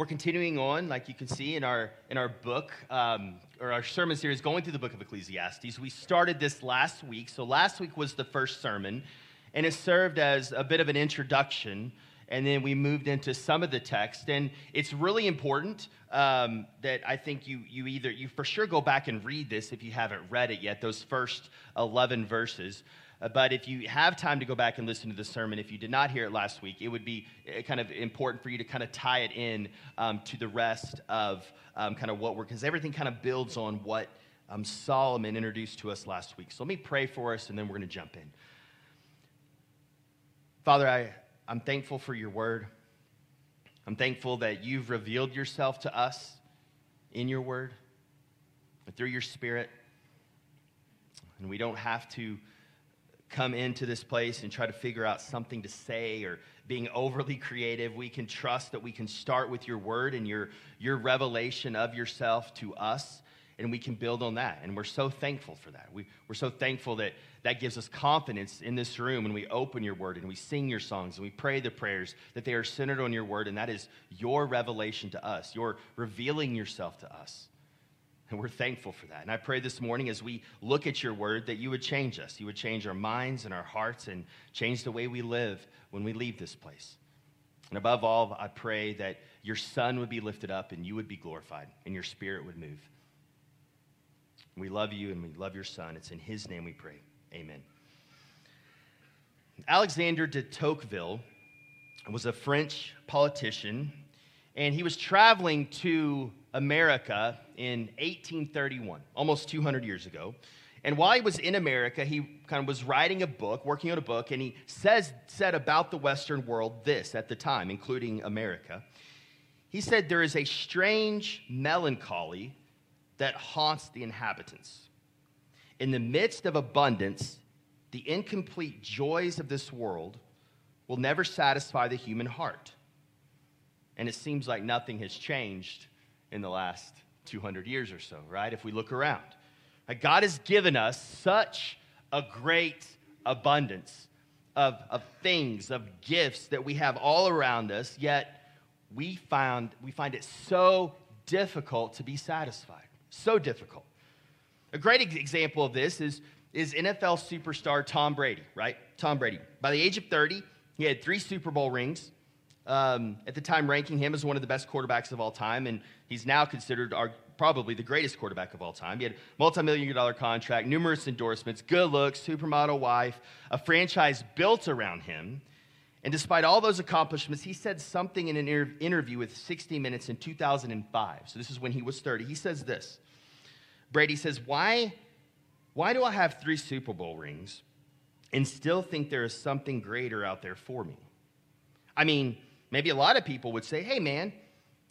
we're continuing on, like you can see in our in our book um, or our sermon series, going through the book of Ecclesiastes. We started this last week, so last week was the first sermon, and it served as a bit of an introduction. And then we moved into some of the text, and it's really important um, that I think you you either you for sure go back and read this if you haven't read it yet. Those first eleven verses. Uh, but if you have time to go back and listen to the sermon, if you did not hear it last week, it would be uh, kind of important for you to kind of tie it in um, to the rest of um, kind of what we're, because everything kind of builds on what um, Solomon introduced to us last week. So let me pray for us and then we're going to jump in. Father, I, I'm thankful for your word. I'm thankful that you've revealed yourself to us in your word and through your spirit. And we don't have to come into this place and try to figure out something to say or being overly creative. We can trust that we can start with your word and your, your revelation of yourself to us, and we can build on that. And we're so thankful for that. We, we're so thankful that that gives us confidence in this room when we open your word and we sing your songs and we pray the prayers, that they are centered on your word, and that is your revelation to us. You're revealing yourself to us. And we're thankful for that. And I pray this morning as we look at your word that you would change us. You would change our minds and our hearts and change the way we live when we leave this place. And above all, I pray that your son would be lifted up and you would be glorified and your spirit would move. We love you and we love your son. It's in his name we pray. Amen. Alexander de Tocqueville was a French politician, and he was traveling to America in 1831, almost 200 years ago. And while he was in America, he kind of was writing a book, working on a book, and he says, said about the Western world this at the time, including America. He said, There is a strange melancholy that haunts the inhabitants. In the midst of abundance, the incomplete joys of this world will never satisfy the human heart. And it seems like nothing has changed in the last 200 years or so, right? If we look around. God has given us such a great abundance of, of things, of gifts that we have all around us, yet we, found, we find it so difficult to be satisfied. So difficult. A great example of this is, is NFL superstar Tom Brady, right? Tom Brady. By the age of 30, he had three Super Bowl rings. Um, at the time, ranking him as one of the best quarterbacks of all time, and he's now considered our, probably the greatest quarterback of all time. He had a multi-million dollar contract, numerous endorsements, good looks, supermodel wife, a franchise built around him. And despite all those accomplishments, he said something in an inter- interview with 60 Minutes in 2005. So this is when he was 30. He says this. Brady says, "Why why do I have 3 Super Bowl rings and still think there is something greater out there for me?" I mean, maybe a lot of people would say, "Hey man,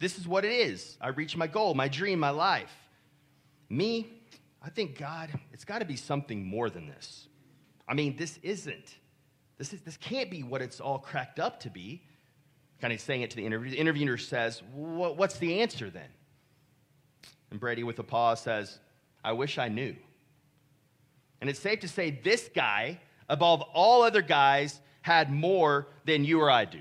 this is what it is. I reached my goal, my dream, my life. Me, I think, God, it's got to be something more than this. I mean, this isn't. This, is, this can't be what it's all cracked up to be. Kind of saying it to the interviewer. The interviewer says, What's the answer then? And Brady, with a pause, says, I wish I knew. And it's safe to say this guy, above all other guys, had more than you or I do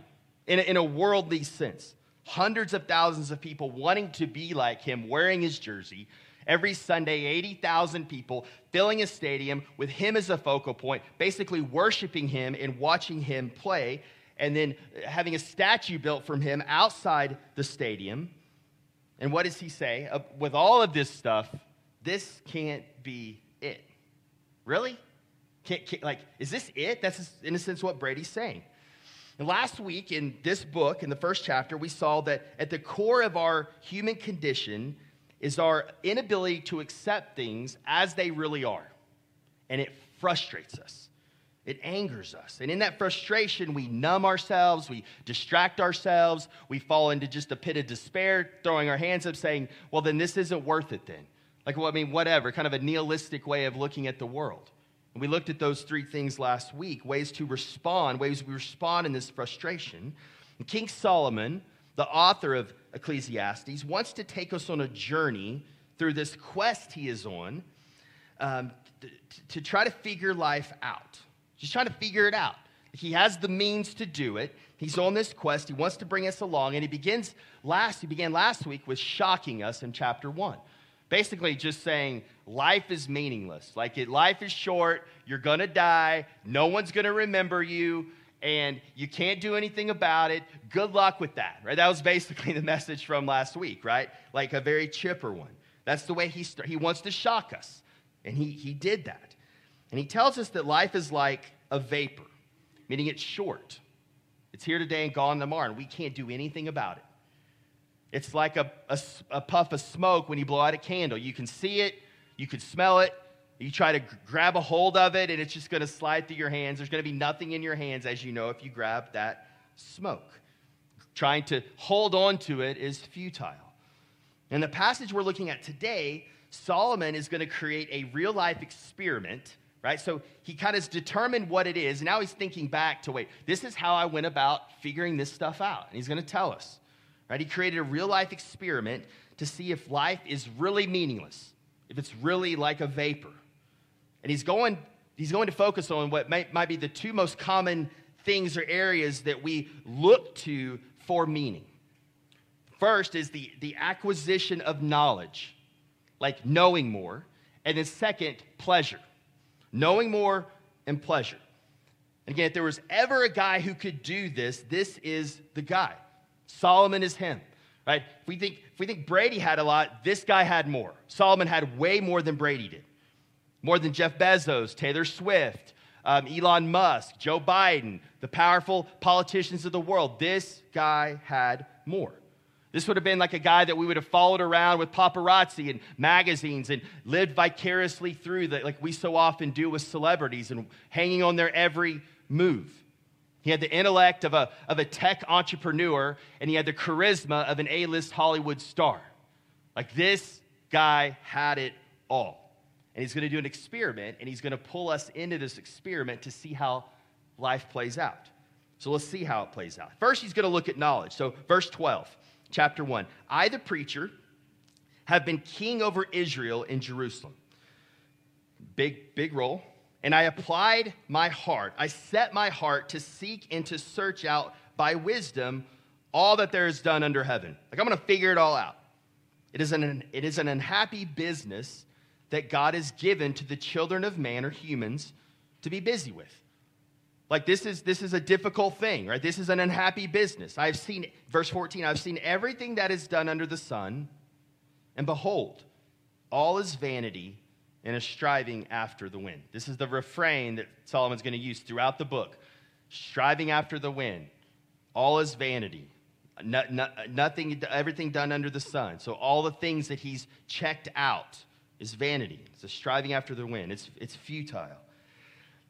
in a, in a worldly sense hundreds of thousands of people wanting to be like him, wearing his jersey. Every Sunday, 80,000 people filling a stadium with him as a focal point, basically worshiping him and watching him play, and then having a statue built from him outside the stadium. And what does he say? Uh, with all of this stuff, this can't be it. Really? Can't, can't, like, is this it? That's in a sense what Brady's saying. And last week in this book, in the first chapter, we saw that at the core of our human condition is our inability to accept things as they really are. And it frustrates us. It angers us. And in that frustration, we numb ourselves, we distract ourselves, we fall into just a pit of despair, throwing our hands up, saying, Well, then this isn't worth it then. Like, well, I mean, whatever, kind of a nihilistic way of looking at the world. We looked at those three things last week ways to respond, ways we respond in this frustration. And King Solomon, the author of Ecclesiastes, wants to take us on a journey through this quest he is on um, to, to try to figure life out. Just trying to figure it out. He has the means to do it. He's on this quest. He wants to bring us along, and he begins last. He began last week with shocking us in chapter one, basically just saying life is meaningless. Like it, life is short. You're gonna die. No one's gonna remember you, and you can't do anything about it. Good luck with that. Right? That was basically the message from last week. Right? Like a very chipper one. That's the way he he wants to shock us, and he he did that. And he tells us that life is like a vapor, meaning it's short. It's here today and gone tomorrow, and we can't do anything about it. It's like a, a, a, puff of smoke when you blow out a candle. You can see it, you can smell it, you try to g- grab a hold of it, and it's just going to slide through your hands. There's going to be nothing in your hands, as you know, if you grab that smoke. Trying to hold on to it is futile. In the passage we're looking at today, Solomon is going to create a real life experiment right? So he kind of has determined what it is. And now he's thinking back to wait, this is how I went about figuring this stuff out. And he's going to tell us, right? He created a real life experiment to see if life is really meaningless, if it's really like a vapor. And he's going, he's going to focus on what might, might be the two most common things or areas that we look to for meaning. First is the, the acquisition of knowledge, like knowing more. And then second, pleasure knowing more and pleasure. And again, if there was ever a guy who could do this, this is the guy. Solomon is him, right? If we think, if we think Brady had a lot, this guy had more. Solomon had way more than Brady did. More than Jeff Bezos, Taylor Swift, um, Elon Musk, Joe Biden, the powerful politicians of the world. This guy had more. This would have been like a guy that we would have followed around with paparazzi and magazines and lived vicariously through that, like we so often do with celebrities and hanging on their every move. He had the intellect of a, of a tech entrepreneur and he had the charisma of an A list Hollywood star. Like this guy had it all. And he's going to do an experiment and he's going to pull us into this experiment to see how life plays out. So let's see how it plays out. First, he's going to look at knowledge. So, verse 12 chapter 1. I, the preacher, have been king over Israel in Jerusalem. Big, big role. And I applied my heart, I set my heart to seek and to search out by wisdom all that there is done under heaven. Like, I'm going to figure it all out. It is, an, it is an unhappy business that God has given to the children of man or humans to be busy with. Like this is this is a difficult thing, right? This is an unhappy business. I've seen verse 14, I've seen everything that is done under the sun, and behold, all is vanity and a striving after the wind. This is the refrain that Solomon's going to use throughout the book. Striving after the wind. All is vanity. No, no, nothing, everything done under the sun. So all the things that he's checked out is vanity. It's a striving after the wind. It's, it's futile.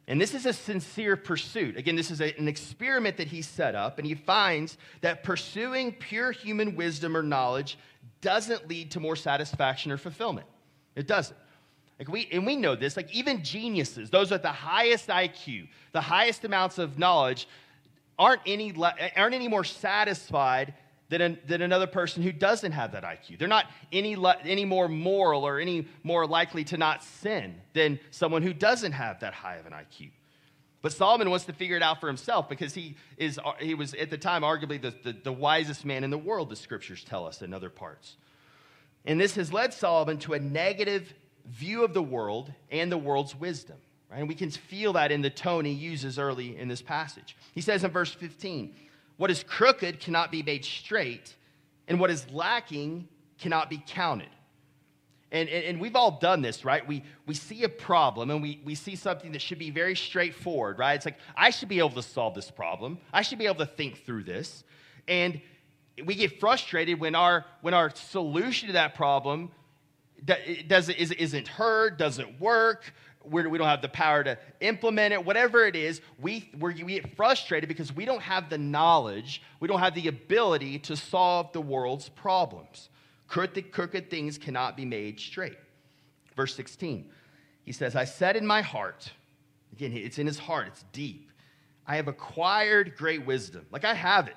And this is a sincere pursuit. Again, this is a, an experiment that he set up, and he finds that pursuing pure human wisdom or knowledge doesn't lead to more satisfaction or fulfillment. It doesn't. Like we, and we know this, like even geniuses, those with the highest IQ, the highest amounts of knowledge, aren't any, aren't any more satisfied than, than another person who doesn't have that IQ. They're not any, any more moral or any more likely to not sin than someone who doesn't have that high of an IQ. But Solomon wants to figure it out for himself because he, is, he was, at the time, arguably the, the, the wisest man in the world, the scriptures tell us in other parts. And this has led Solomon to a negative view of the world and the world's wisdom. Right? And we can feel that in the tone he uses early in this passage. He says in verse 15, what is crooked cannot be made straight, and what is lacking cannot be counted. And, and, and, we've all done this, right? We, we see a problem and we, we see something that should be very straightforward, right? It's like, I should be able to solve this problem. I should be able to think through this. And we get frustrated when our, when our solution to that problem doesn't, isn't heard, doesn't work, we're, we do not have the power to implement it, whatever it is, we, we get frustrated because we don't have the knowledge, we don't have the ability to solve the world's problems. Crooked, crooked things cannot be made straight. Verse 16, he says, I said in my heart, again, it's in his heart, it's deep. I have acquired great wisdom. Like I have it,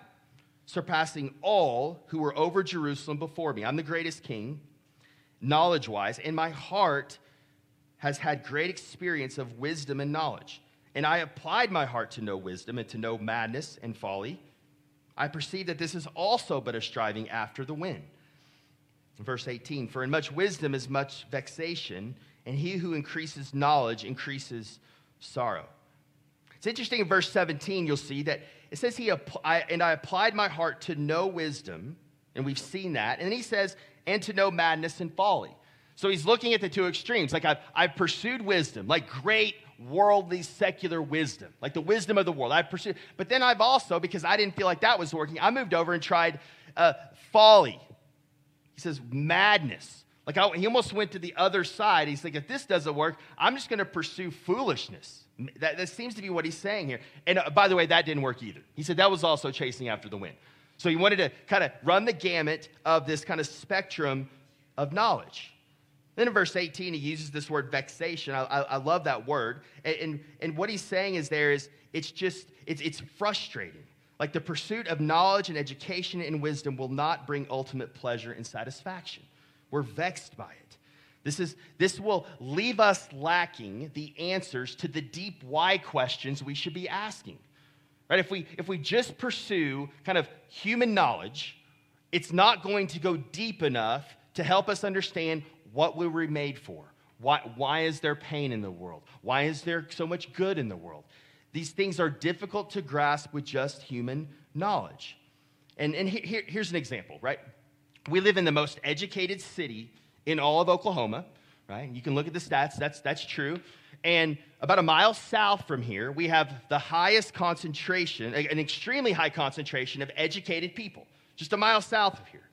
surpassing all who were over Jerusalem before me. I'm the greatest king, knowledge wise, and my heart has had great experience of wisdom and knowledge. And I applied my heart to know wisdom and to know madness and folly I perceive that this is also but a striving after the wind. Verse 18 For in much wisdom is much vexation, and he who increases knowledge increases sorrow. It's interesting in verse 17, you'll see that it says, he I, And I applied my heart to know wisdom, and we've seen that. And then he says, And to know madness and folly. So he's looking at the two extremes. Like I've, I've pursued wisdom, like great worldly secular wisdom, like the wisdom of the world. I pursued, but then I've also, because I didn't feel like that was working, I moved over and tried uh, folly. He says madness. Like I, he almost went to the other side. He's like, if this doesn't work, I'm just going to pursue foolishness. That, that, seems to be what he's saying here. And uh, by the way, that didn't work either. He said that was also chasing after the wind. So he wanted to kind of run the gamut of this kind of spectrum of knowledge. Then in verse 18, he uses this word vexation. I, I, I love that word. And, and, and, what he's saying is there is, it's just, it's, it's frustrating. Like the pursuit of knowledge and education and wisdom will not bring ultimate pleasure and satisfaction. We're vexed by it. This, is, this will leave us lacking the answers to the deep why questions we should be asking. Right? If we, if we just pursue kind of human knowledge, it's not going to go deep enough to help us understand what we were made for? Why, why is there pain in the world? Why is there so much good in the world? These things are difficult to grasp with just human knowledge. And, and here, here's an example, right? We live in the most educated city in all of Oklahoma, right? You can look at the stats, that's, that's true. And about a mile south from here, we have the highest concentration, an extremely high concentration of educated people, just a mile south of here.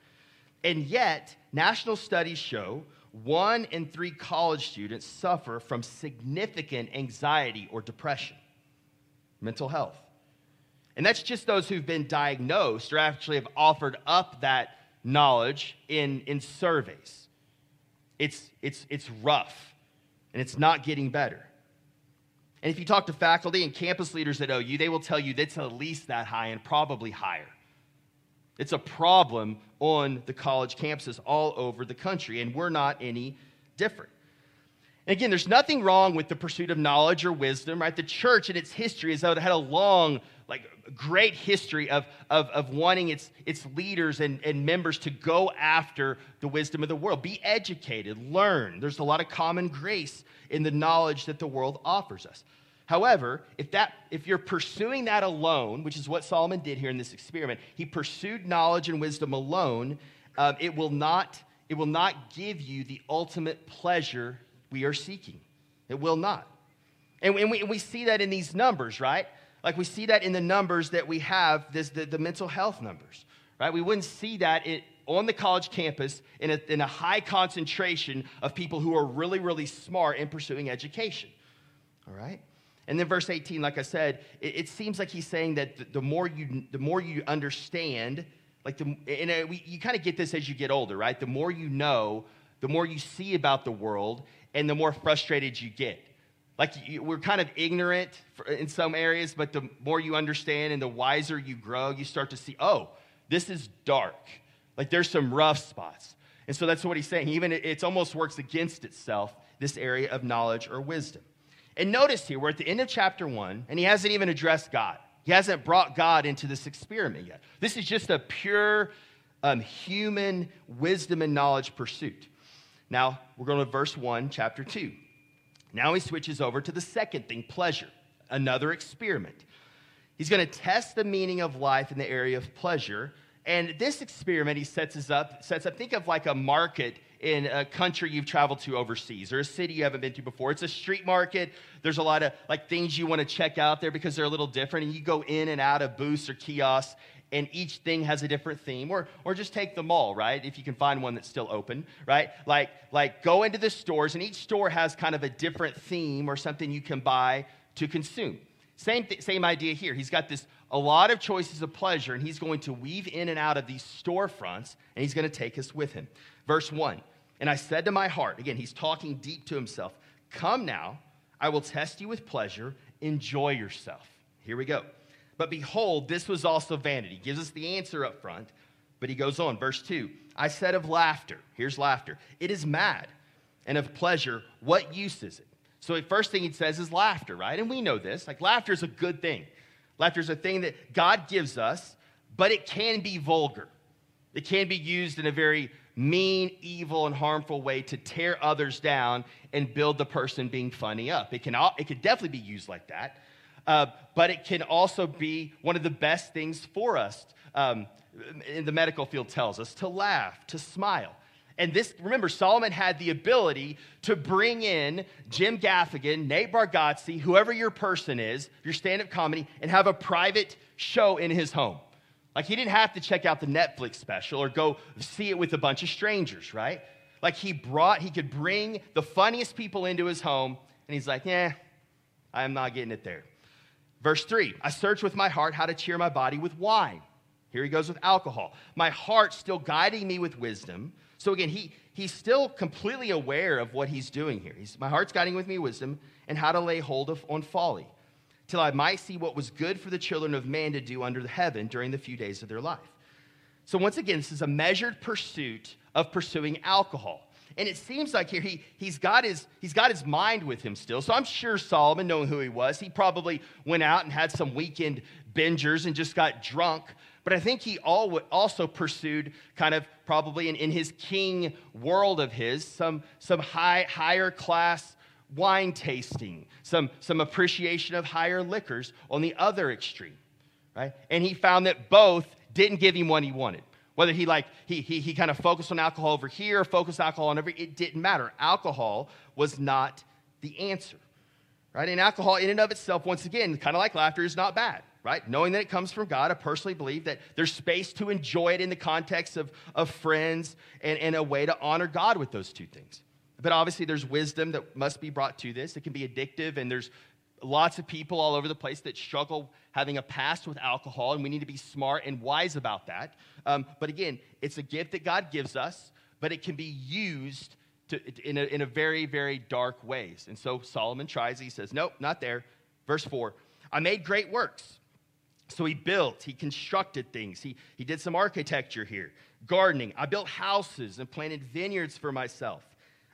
And yet, national studies show one in three college students suffer from significant anxiety or depression, mental health. And that's just those who've been diagnosed or actually have offered up that knowledge in, in surveys. It's, it's, it's rough and it's not getting better. And if you talk to faculty and campus leaders at OU, they will tell you that's at least that high and probably higher. It's a problem on the college campuses all over the country, and we're not any different. And again, there's nothing wrong with the pursuit of knowledge or wisdom, right? The church in its history has had a long, like, a great history of, of, of wanting its, its leaders and, and members to go after the wisdom of the world. Be educated, learn. There's a lot of common grace in the knowledge that the world offers us. However, if, that, if you're pursuing that alone, which is what Solomon did here in this experiment, he pursued knowledge and wisdom alone, um, it, will not, it will not give you the ultimate pleasure we are seeking. It will not. And, and, we, and we see that in these numbers, right? Like we see that in the numbers that we have, this, the, the mental health numbers, right? We wouldn't see that it, on the college campus in a, in a high concentration of people who are really, really smart in pursuing education, all right? And then verse 18, like I said, it, it seems like he's saying that the, the, more you the more you understand, like the and uh, we, you kind of get this as you get older, right? The more you know, the more you see about the world, and the more frustrated you get. Like we're kind of ignorant in some areas, but the more you understand and the wiser you grow, you start to see, oh, this is dark. Like there's some rough spots. And so that's what he's saying. Even it, almost works against itself, this area of knowledge or wisdom. And notice here, we're at the end of chapter one, and he hasn't even addressed God. He hasn't brought God into this experiment yet. This is just a pure um, human wisdom and knowledge pursuit. Now, we're going to verse 1, chapter 2. Now he switches over to the second thing pleasure, another experiment. He's going to test the meaning of life in the area of pleasure. And this experiment he sets us up, sets up, think of like a market in a country you've traveled to overseas or a city you haven't been to before. It's a street market. There's a lot of like things you want to check out there because they're a little different. And you go in and out of booths or kiosks, and each thing has a different theme. Or, or just take the mall, right? If you can find one that's still open, right? Like, like go into the stores, and each store has kind of a different theme or something you can buy to consume. Same, th- same idea here. He's got this a lot of choices of pleasure, and he's going to weave in and out of these storefronts, and he's going to take us with him. Verse 1 And I said to my heart, again, he's talking deep to himself, Come now, I will test you with pleasure, enjoy yourself. Here we go. But behold, this was also vanity. He gives us the answer up front, but he goes on. Verse 2 I said of laughter, here's laughter, it is mad, and of pleasure, what use is it? So the first thing he says is laughter, right? And we know this. Like laughter is a good thing. Laughter is a thing that God gives us but it can be vulgar. It can be used in a very mean, evil, and harmful way to tear others down and build the person being funny up. It can, it can definitely be used like that, uh, but it can also be one of the best things for us. Um, in the medical field tells us to laugh, to smile. And this, remember, Solomon had the ability to bring in Jim Gaffigan, Nate Bargatze, whoever your person is, your stand up comedy, and have a private show in his home. Like he didn't have to check out the Netflix special or go see it with a bunch of strangers, right? Like he brought, he could bring the funniest people into his home, and he's like, yeah, I'm not getting it there. Verse three, I search with my heart how to cheer my body with wine. Here he goes with alcohol. My heart still guiding me with wisdom. So again, he, he's still completely aware of what he's doing here. He's, my heart's guiding with me wisdom and how to lay hold of on folly till I might see what was good for the children of man to do under the heaven during the few days of their life. So, once again, this is a measured pursuit of pursuing alcohol. And it seems like here he, he's, got his, he's got his mind with him still. So I'm sure Solomon, knowing who he was, he probably went out and had some weekend bingers and just got drunk. But I think he also pursued kind of probably in, in his king world of his some, some high, higher class wine tasting, some, some appreciation of higher liquors on the other extreme, right? And he found that both didn't give him what he wanted. Whether he like he he, he kind of focused on alcohol over here, focused alcohol on over, it didn't matter. Alcohol was not the answer, right? And alcohol, in and of itself, once again, kind of like laughter, is not bad, right? Knowing that it comes from God, I personally believe that there's space to enjoy it in the context of of friends and, and a way to honor God with those two things. But obviously, there's wisdom that must be brought to this. It can be addictive, and there's lots of people all over the place that struggle having a past with alcohol, and we need to be smart and wise about that. Um, but again, it's a gift that God gives us, but it can be used to, in, a, in a very, very dark ways. And so Solomon tries, he says, Nope, not there. Verse 4 I made great works. So he built, he constructed things, he, he did some architecture here, gardening. I built houses and planted vineyards for myself.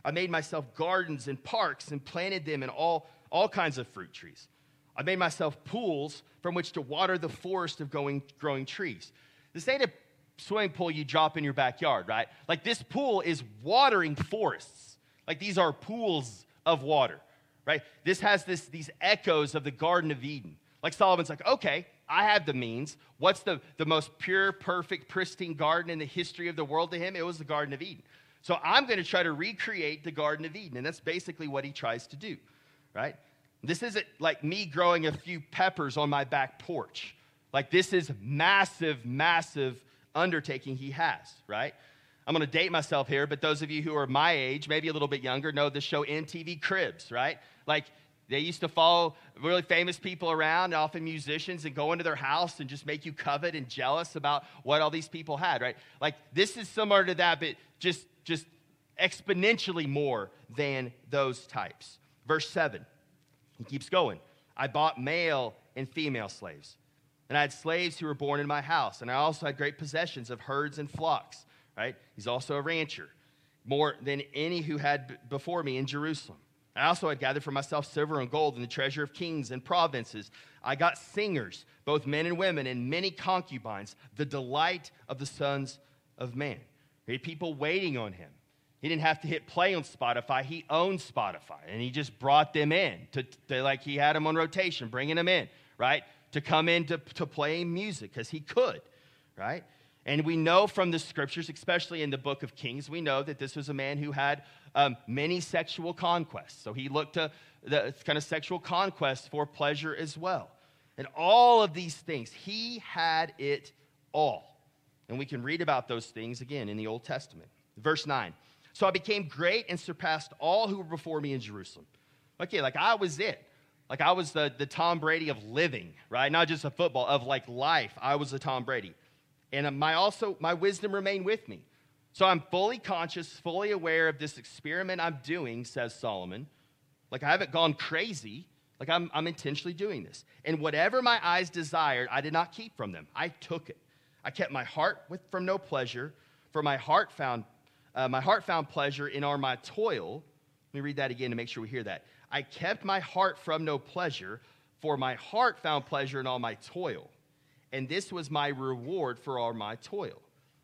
I made myself gardens and parks and planted them in all, all kinds of fruit trees. I made myself pools from which to water the forest of going, growing trees. This ain't a swimming pool you drop in your backyard, right? Like this pool is watering forests. Like these are pools of water, right? This has this, these echoes of the Garden of Eden. Like Solomon's like, okay, I have the means. What's the, the most pure, perfect, pristine garden in the history of the world to him? It was the Garden of Eden. So I'm going to try to recreate the Garden of Eden. And that's basically what he tries to do, right? This isn't like me growing a few peppers on my back porch. Like this is massive, massive undertaking he has, right? I'm to date myself here, but those of you who are my age, maybe a little bit younger, know the show MTV Cribs, right? Like they used to follow really famous people around, often musicians, and go into their house and just make you covet and jealous about what all these people had, right? Like this is similar to that, but just just exponentially more than those types. Verse 7, he keeps going. I bought male and female slaves. And I had slaves who were born in my house. And I also had great possessions of herds and flocks, right? He's also a rancher, more than any who had before me in Jerusalem. I also had gathered for myself silver and gold and the treasure of kings and provinces. I got singers, both men and women, and many concubines, the delight of the sons of man. He had people waiting on him. He didn't have to hit play on Spotify. He owned Spotify, and he just brought them in to, to like he had them on rotation, bringing them in, right? To come in to, to play music because he could, right? And we know from the scriptures, especially in the book of Kings, we know that this was a man who had um, many sexual conquests. So he looked to the kind of sexual conquest for pleasure as well. And all of these things, he had it all. And we can read about those things again in the Old Testament. Verse 9. So I became great and surpassed all who were before me in Jerusalem. Okay, like I was it. Like I was the, the Tom Brady of living, right? Not just a football, of like life. I was the Tom Brady. And my also my wisdom remained with me. So I'm fully conscious, fully aware of this experiment I'm doing, says Solomon. Like I haven't gone crazy. Like I'm, I'm intentionally doing this. And whatever my eyes desired, I did not keep from them. I took it. I kept my heart with, from no pleasure, for my heart found uh, my heart found pleasure in all my toil. Let me read that again to make sure we hear that. I kept my heart from no pleasure, for my heart found pleasure in all my toil. and this was my reward for all my toil.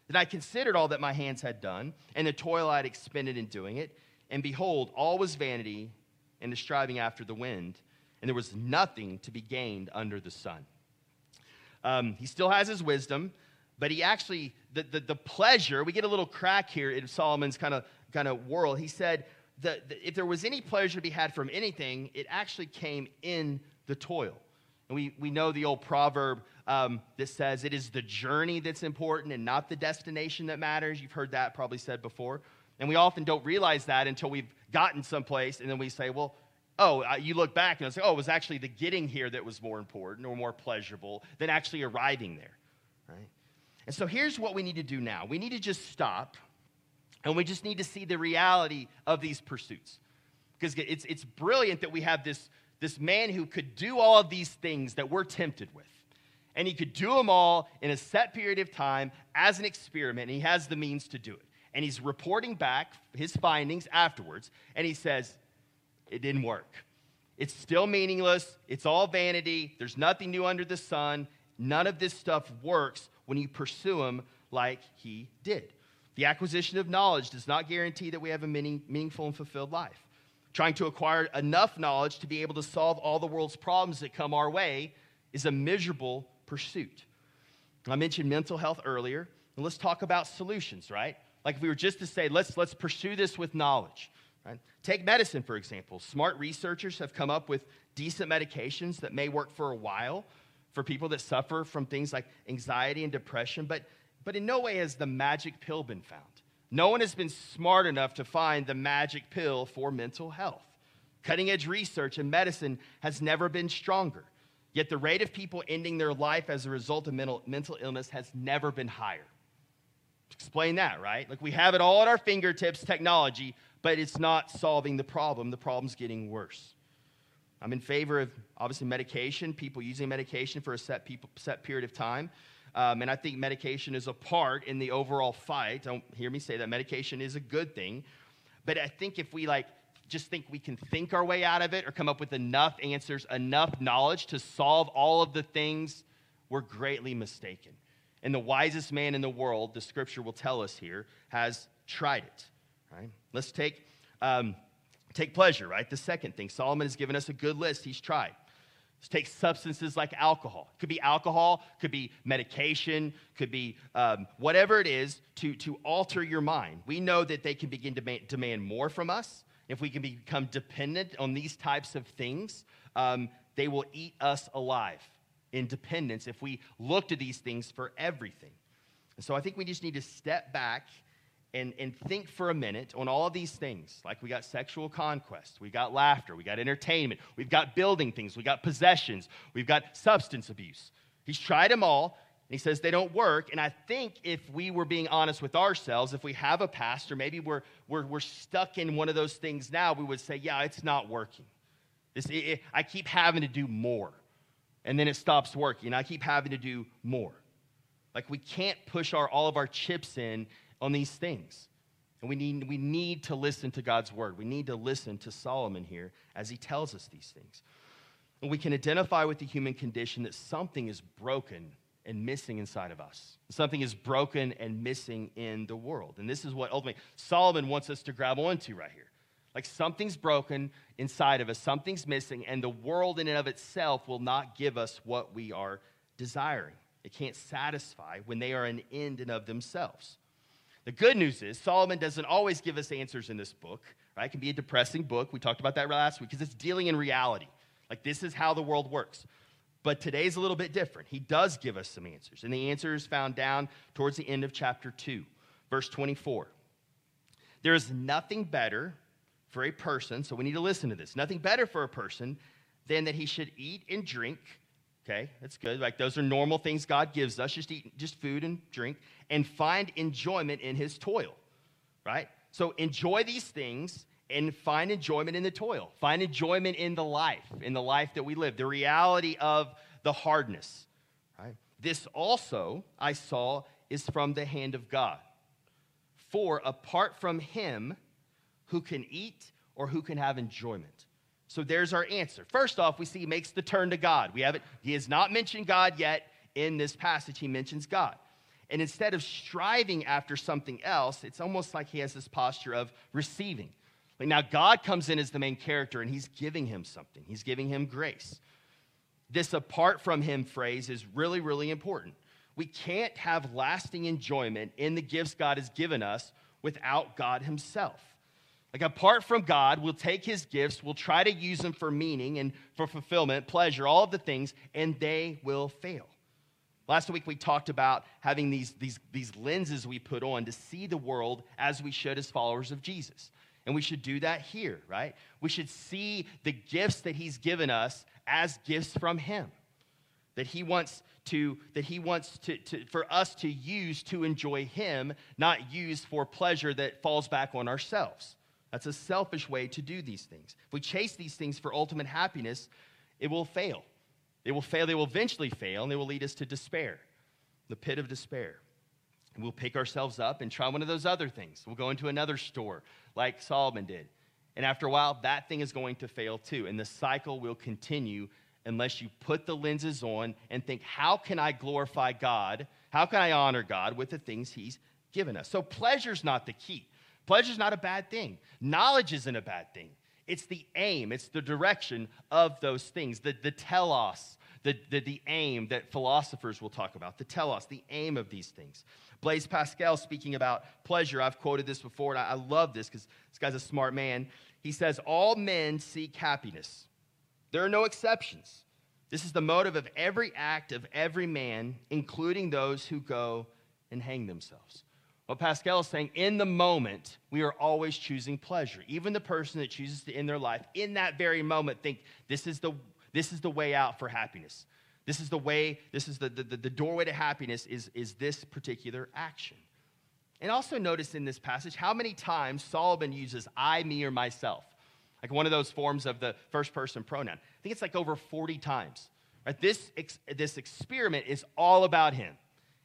That I considered all that my hands had done, and the toil I had expended in doing it, and behold, all was vanity and the striving after the wind, and there was nothing to be gained under the sun. Um, he still has his wisdom, but he actually, the, the, the, pleasure, we get a little crack here in Solomon's kind of kind of world. He said that if there was any pleasure to be had from anything, it actually came in the toil. And we, we know the old proverb um, that says it is the journey that's important and not the destination that matters. You've heard that probably said before. And we often don't realize that until we've gotten someplace and then we say, well, oh, you look back and like, oh, it was actually the getting here that was more important or more pleasurable than actually arriving there, right? And so here's what we need to do now we need to just stop and we just need to see the reality of these pursuits. Because it's, it's brilliant that we have this this man who could do all of these things that we're tempted with. And he could do them all in a set period of time as an experiment, and he has the means to do it. And he's reporting back his findings afterwards, and he says, It didn't work. It's still meaningless. It's all vanity. There's nothing new under the sun. None of this stuff works when you pursue him like he did. The acquisition of knowledge does not guarantee that we have a meaning, meaningful and fulfilled life trying to acquire enough knowledge to be able to solve all the world's problems that come our way is a miserable pursuit. I mentioned mental health earlier, and let's talk about solutions, right? Like if we were just to say, let's, let's pursue this with knowledge, right? Take medicine, for example. Smart researchers have come up with decent medications that may work for a while for people that suffer from things like anxiety and depression, but, but in no way has the magic pill been found. No one has been smart enough to find the magic pill for mental health. Cutting edge research in medicine has never been stronger. Yet the rate of people ending their life as a result of mental, mental illness has never been higher. Explain that, right? Like we have it all at our fingertips, technology, but it's not solving the problem. The problem's getting worse. I'm in favor of obviously medication, people using medication for a set, people, set period of time. Um, and I think medication is a part in the overall fight. Don't hear me say that medication is a good thing. But I think if we like just think we can think our way out of it or come up with enough answers, enough knowledge to solve all of the things, we're greatly mistaken. And the wisest man in the world, the scripture will tell us here, has tried it. Right? Let's take um, take pleasure. Right, the second thing. Solomon has given us a good list. He's tried. Let's take substances like alcohol. It Could be alcohol, could be medication, could be um, whatever it is to, to alter your mind. We know that they can begin to demand, demand more from us. If we can become dependent on these types of things, um, they will eat us alive in dependence if we look to these things for everything. And so I think we just need to step back and, and think for a minute on all of these things. Like we got sexual conquest, we got laughter, we got entertainment, we've got building things, we got possessions, we've got substance abuse. He's tried them all, and he says they don't work. And I think if we were being honest with ourselves, if we have a pastor, maybe we're, we're, we're stuck in one of those things now, we would say, yeah, it's not working. This, it, it, I keep having to do more. And then it stops working. I keep having to do more. Like we can't push our, all of our chips in on these things. And we need, we need to listen to God's word. We need to listen to Solomon here as he tells us these things. And we can identify with the human condition that something is broken and missing inside of us. Something is broken and missing in the world. And this is what ultimately Solomon wants us to grab onto right here. Like something's broken inside of us, something's missing, and the world in and of itself will not give us what we are desiring. It can't satisfy when they are an end in of themselves. The good news is Solomon doesn't always give us answers in this book, right? It can be a depressing book. We talked about that last week because it's dealing in reality. Like this is how the world works. But today's a little bit different. He does give us some answers. And the answer is found down towards the end of chapter 2, verse 24. There is nothing better for a person, so we need to listen to this. Nothing better for a person than that he should eat and drink Okay, that's good. Like those are normal things God gives us. Just eat just food and drink and find enjoyment in his toil. Right? So enjoy these things and find enjoyment in the toil. Find enjoyment in the life, in the life that we live, the reality of the hardness. Right? This also I saw is from the hand of God. For apart from him, who can eat or who can have enjoyment? So there's our answer. First off, we see he makes the turn to God. We have it. He has not mentioned God yet in this passage, he mentions God. And instead of striving after something else, it's almost like he has this posture of receiving. Like now, God comes in as the main character and he's giving him something, he's giving him grace. This apart from him phrase is really, really important. We can't have lasting enjoyment in the gifts God has given us without God himself. Like, apart from God, we'll take his gifts, we'll try to use them for meaning and for fulfillment, pleasure, all of the things, and they will fail. Last week, we talked about having these, these, these lenses we put on to see the world as we should as followers of Jesus. And we should do that here, right? We should see the gifts that he's given us as gifts from him that he wants to that he wants to, to, for us to use to enjoy him not use for pleasure that falls back on ourselves that's a selfish way to do these things. If we chase these things for ultimate happiness, it will fail. It will fail, they will eventually fail, and they will lead us to despair, the pit of despair. And we'll pick ourselves up and try one of those other things. We'll go into another store like Solomon did. And after a while, that thing is going to fail too. And the cycle will continue unless you put the lenses on and think, how can I glorify God? How can I honor God with the things He's given us? So, pleasure's not the key. Pleasure is not a bad thing. Knowledge isn't a bad thing. It's the aim, it's the direction of those things, the, the telos, the, the, the aim that philosophers will talk about, the telos, the aim of these things. Blaise Pascal speaking about pleasure, I've quoted this before, and I, I love this because this guy's a smart man. He says, All men seek happiness. There are no exceptions. This is the motive of every act of every man, including those who go and hang themselves. What Pascal is saying, in the moment, we are always choosing pleasure. Even the person that chooses to end their life in that very moment think this is the, this is the way out for happiness. This is the way, this is the, the, the doorway to happiness is, is this particular action. And also notice in this passage how many times Solomon uses I, me, or myself. Like one of those forms of the first person pronoun. I think it's like over 40 times. Right? This, this experiment is all about him.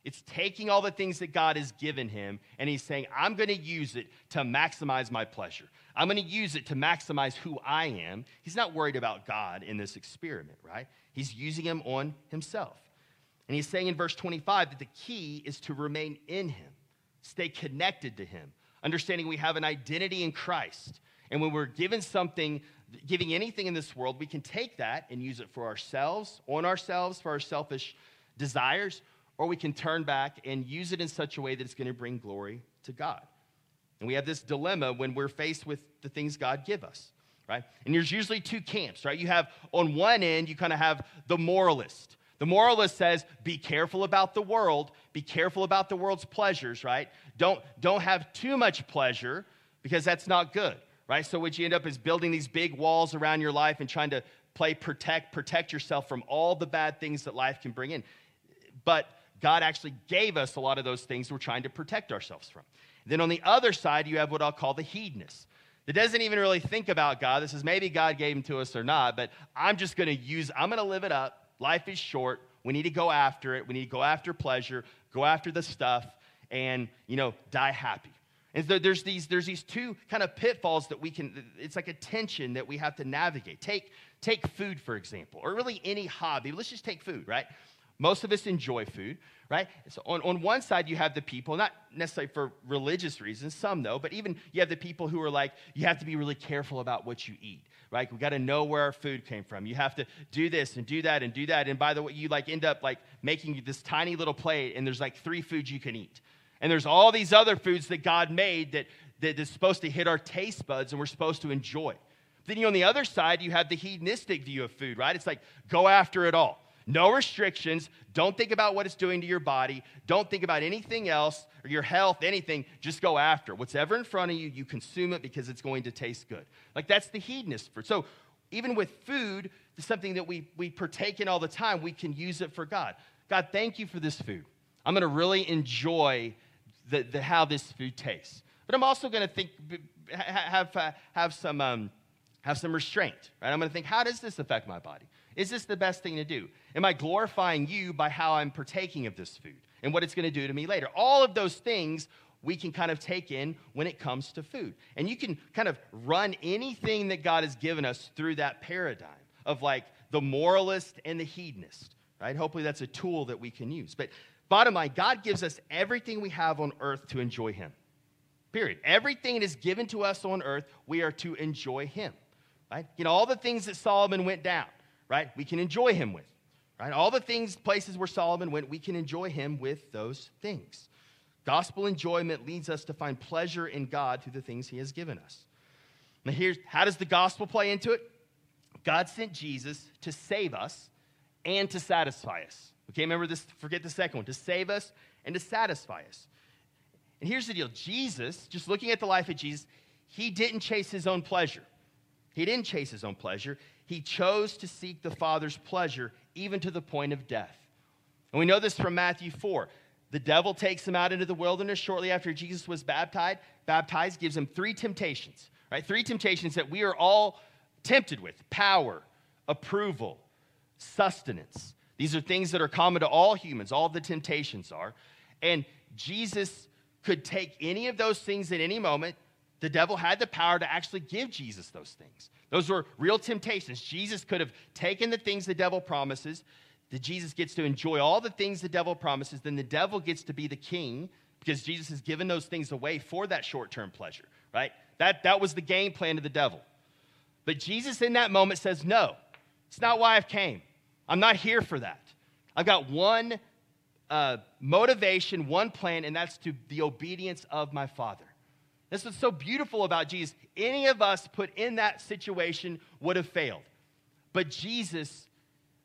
It's taking all the things that God has given him and he's saying, I'm going to use it to maximize my pleasure. I'm going to use it to maximize who I am. He's not worried about God in this experiment, right? He's using him on himself. And he's saying in verse 25 that the key is to remain in him, stay connected to him, understanding we have an identity in Christ. And when we're given something, giving anything in this world, we can take that and use it for ourselves, on ourselves, for our selfish desires, or we can turn back and use it in such a way that it's going to bring glory to God. And we have this dilemma when we're faced with the things God give us, right? And there's usually two camps, right? You have on one end, you kind of have the moralist. The moralist says, be careful about the world, be careful about the world's pleasures, right? Don't, don't have too much pleasure because that's not good, right? So what you end up is building these big walls around your life and trying to play protect, protect yourself from all the bad things that life can bring in. But God actually gave us a lot of those things we're trying to protect ourselves from. Then on the other side, you have what I'll call the hedonist that doesn't even really think about God. This is maybe God gave them to us or not, but I'm just going to use, I'm going to live it up. Life is short. We need to go after it. We need to go after pleasure, go after the stuff, and, you know, die happy. And so there's these, there's these two kind of pitfalls that we can, it's like a tension that we have to navigate. Take, take food, for example, or really any hobby. Let's just take food, right? Most of us enjoy food, right? So on, on one side, you have the people, not necessarily for religious reasons, some though, but even you have the people who are like, you have to be really careful about what you eat, right? We got to know where our food came from. You have to do this and do that and do that. And by the way, you like end up like making this tiny little plate, and there's like three foods you can eat. And there's all these other foods that God made that, that is supposed to hit our taste buds and we're supposed to enjoy. Then you on the other side, you have the hedonistic view of food, right? It's like go after it all no restrictions. Don't think about what it's doing to your body. Don't think about anything else or your health, anything. Just go after what's in front of you. You consume it because it's going to taste good. Like that's the hedonist fruit. So even with food, something that we, we partake in all the time. We can use it for God. God, thank you for this food. I'm going to really enjoy the, the, how this food tastes. But I'm also going to think, have, uh, have, some, um, have some restraint, right? I'm going to think, how does this affect my body? Is this the best thing to do? Am I glorifying you by how I'm partaking of this food and what it's going to do to me later? All of those things we can kind of take in when it comes to food. And you can kind of run anything that God has given us through that paradigm of like the moralist and the hedonist, right? Hopefully, that's a tool that we can use. But bottom line, God gives us everything we have on earth to enjoy Him. Period. Everything that is given to us on earth, we are to enjoy Him, right? You know, all the things that Solomon went down, right? We can enjoy Him with, right? All the things, places where Solomon went, we can enjoy Him with those things. Gospel enjoyment leads us to find pleasure in God through the things He has given us. Now, here's how does the gospel play into it? God sent Jesus to save us and to satisfy us. Okay, remember this, forget the second one to save us and to satisfy us. And here's the deal Jesus, just looking at the life of Jesus, he didn't chase his own pleasure. He didn't chase his own pleasure. He chose to seek the Father's pleasure, even to the point of death. And we know this from Matthew 4. The devil takes him out into the wilderness shortly after Jesus was baptized, baptized gives him three temptations, right? Three temptations that we are all tempted with power, approval, sustenance. These are things that are common to all humans, all the temptations are. And Jesus could take any of those things at any moment. The devil had the power to actually give Jesus those things. Those were real temptations. Jesus could have taken the things the devil promises, that Jesus gets to enjoy all the things the devil promises, then the devil gets to be the king because Jesus has given those things away for that short term pleasure, right? That, that was the game plan of the devil. But Jesus in that moment says, No, it's not why I've came. I'm not here for that. I've got one uh, motivation, one plan, and that's to the obedience of my Father. This is so beautiful about Jesus. Any of us put in that situation would have failed. But Jesus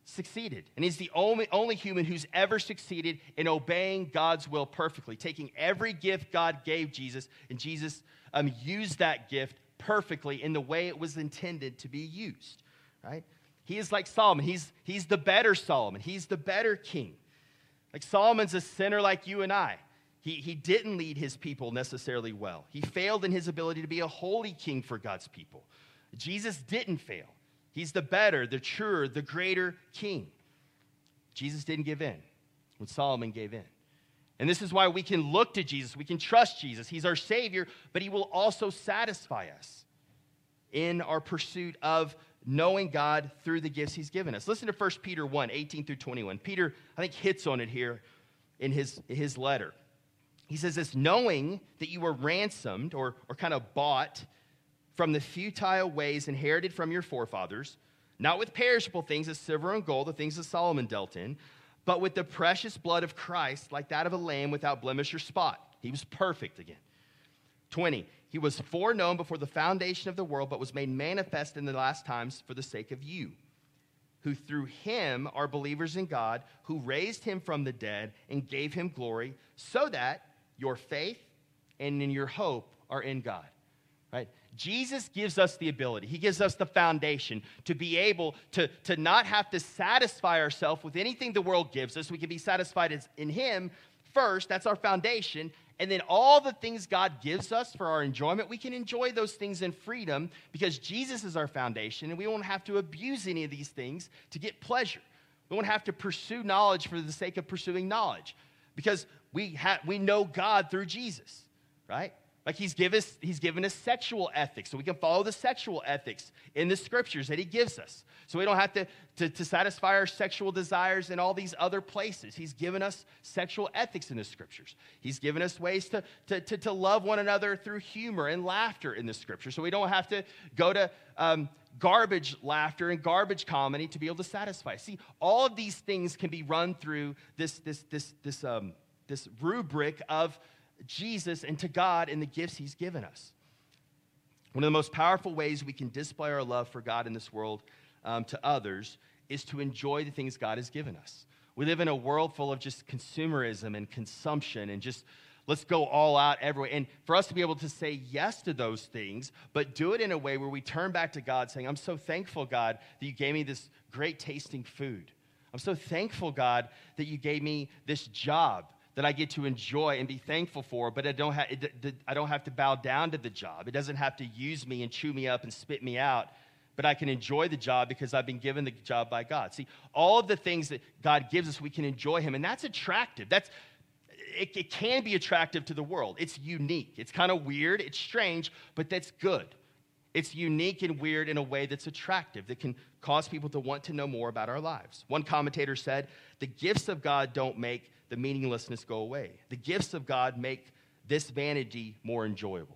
succeeded. And he's the only, only human who's ever succeeded in obeying God's will perfectly, taking every gift God gave Jesus, and Jesus um, used that gift perfectly in the way it was intended to be used, right? He is like Solomon. He's, he's the better Solomon. He's the better king. Like Solomon's a sinner like you and I. He, he didn't lead his people necessarily well. He failed in his ability to be a holy king for God's people. Jesus didn't fail. He's the better, the truer, the greater king. Jesus didn't give in when Solomon gave in. And this is why we can look to Jesus. We can trust Jesus. He's our Savior, but He will also satisfy us in our pursuit of knowing God through the gifts He's given us. Listen to 1 Peter 1 18 through 21. Peter, I think, hits on it here in his, his letter. He says this knowing that you were ransomed or, or kind of bought from the futile ways inherited from your forefathers, not with perishable things as silver and gold, the things that Solomon dealt in, but with the precious blood of Christ, like that of a lamb without blemish or spot. He was perfect again. 20. He was foreknown before the foundation of the world, but was made manifest in the last times for the sake of you, who through him are believers in God, who raised him from the dead and gave him glory, so that your faith and in your hope are in God. Right? Jesus gives us the ability, He gives us the foundation to be able to, to not have to satisfy ourselves with anything the world gives us. We can be satisfied in Him first, that's our foundation. And then all the things God gives us for our enjoyment, we can enjoy those things in freedom because Jesus is our foundation and we won't have to abuse any of these things to get pleasure. We won't have to pursue knowledge for the sake of pursuing knowledge because we, ha- we know God through Jesus, right? Like he's, us, he's given us sexual ethics, so we can follow the sexual ethics in the scriptures that he gives us. So we don't have to, to, to, satisfy our sexual desires in all these other places. He's given us sexual ethics in the scriptures. He's given us ways to, to, to, to love one another through humor and laughter in the scripture. So we don't have to go to um, garbage laughter and garbage comedy to be able to satisfy. See, all of these things can be run through this, this, this, this, um, this rubric of Jesus and to God and the gifts He's given us. One of the most powerful ways we can display our love for God in this world um, to others is to enjoy the things God has given us. We live in a world full of just consumerism and consumption and just let's go all out everywhere. And for us to be able to say yes to those things, but do it in a way where we turn back to God saying, I'm so thankful, God, that you gave me this great tasting food. I'm so thankful, God, that you gave me this job that I get to enjoy and be thankful for, but I don't, ha- I don't have to bow down to the job. It doesn't have to use me and chew me up and spit me out, but I can enjoy the job because I've been given the job by God. See, all of the things that God gives us, we can enjoy Him, and that's attractive. That's, it, it can be attractive to the world. It's unique. It's kind of weird. It's strange, but that's good. It's unique and weird in a way that's attractive, that can cause people to want to know more about our lives. One commentator said, The gifts of God don't make the meaninglessness go away. The gifts of God make this vanity more enjoyable.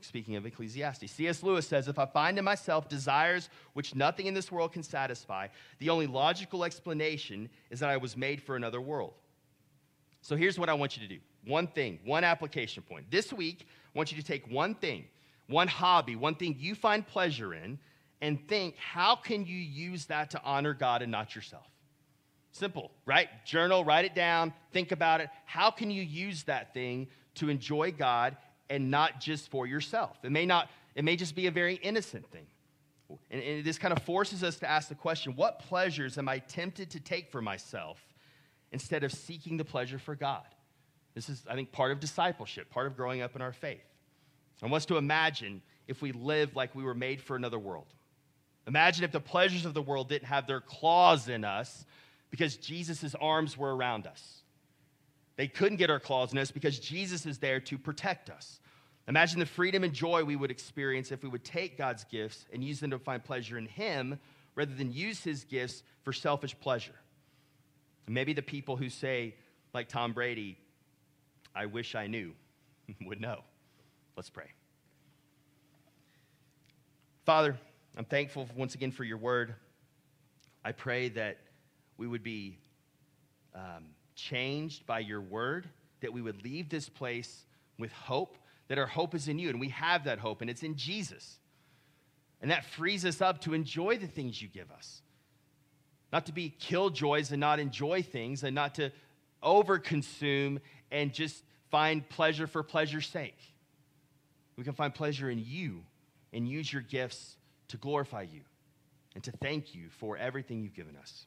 Speaking of Ecclesiastes, C.S. Lewis says, If I find in myself desires which nothing in this world can satisfy, the only logical explanation is that I was made for another world. So here's what I want you to do one thing, one application point. This week, I want you to take one thing, one hobby, one thing you find pleasure in, and think, how can you use that to honor God and not yourself? Simple, right? Journal, write it down, think about it. How can you use that thing to enjoy God and not just for yourself? It may not, it may just be a very innocent thing. And, and this kind of forces us to ask the question what pleasures am I tempted to take for myself instead of seeking the pleasure for God? This is, I think, part of discipleship, part of growing up in our faith. I want us to imagine if we lived like we were made for another world. Imagine if the pleasures of the world didn't have their claws in us because Jesus' arms were around us. They couldn't get our claws in us because Jesus is there to protect us. Imagine the freedom and joy we would experience if we would take God's gifts and use them to find pleasure in Him rather than use His gifts for selfish pleasure. And maybe the people who say, like Tom Brady, I wish I knew, would know. Let's pray. Father, I'm thankful once again for your word. I pray that we would be um, changed by your word, that we would leave this place with hope, that our hope is in you, and we have that hope, and it's in Jesus. And that frees us up to enjoy the things you give us. Not to be killjoys and not enjoy things, and not to overconsume and just find pleasure for pleasure's sake. We can find pleasure in you and use your gifts to glorify you and to thank you for everything you've given us.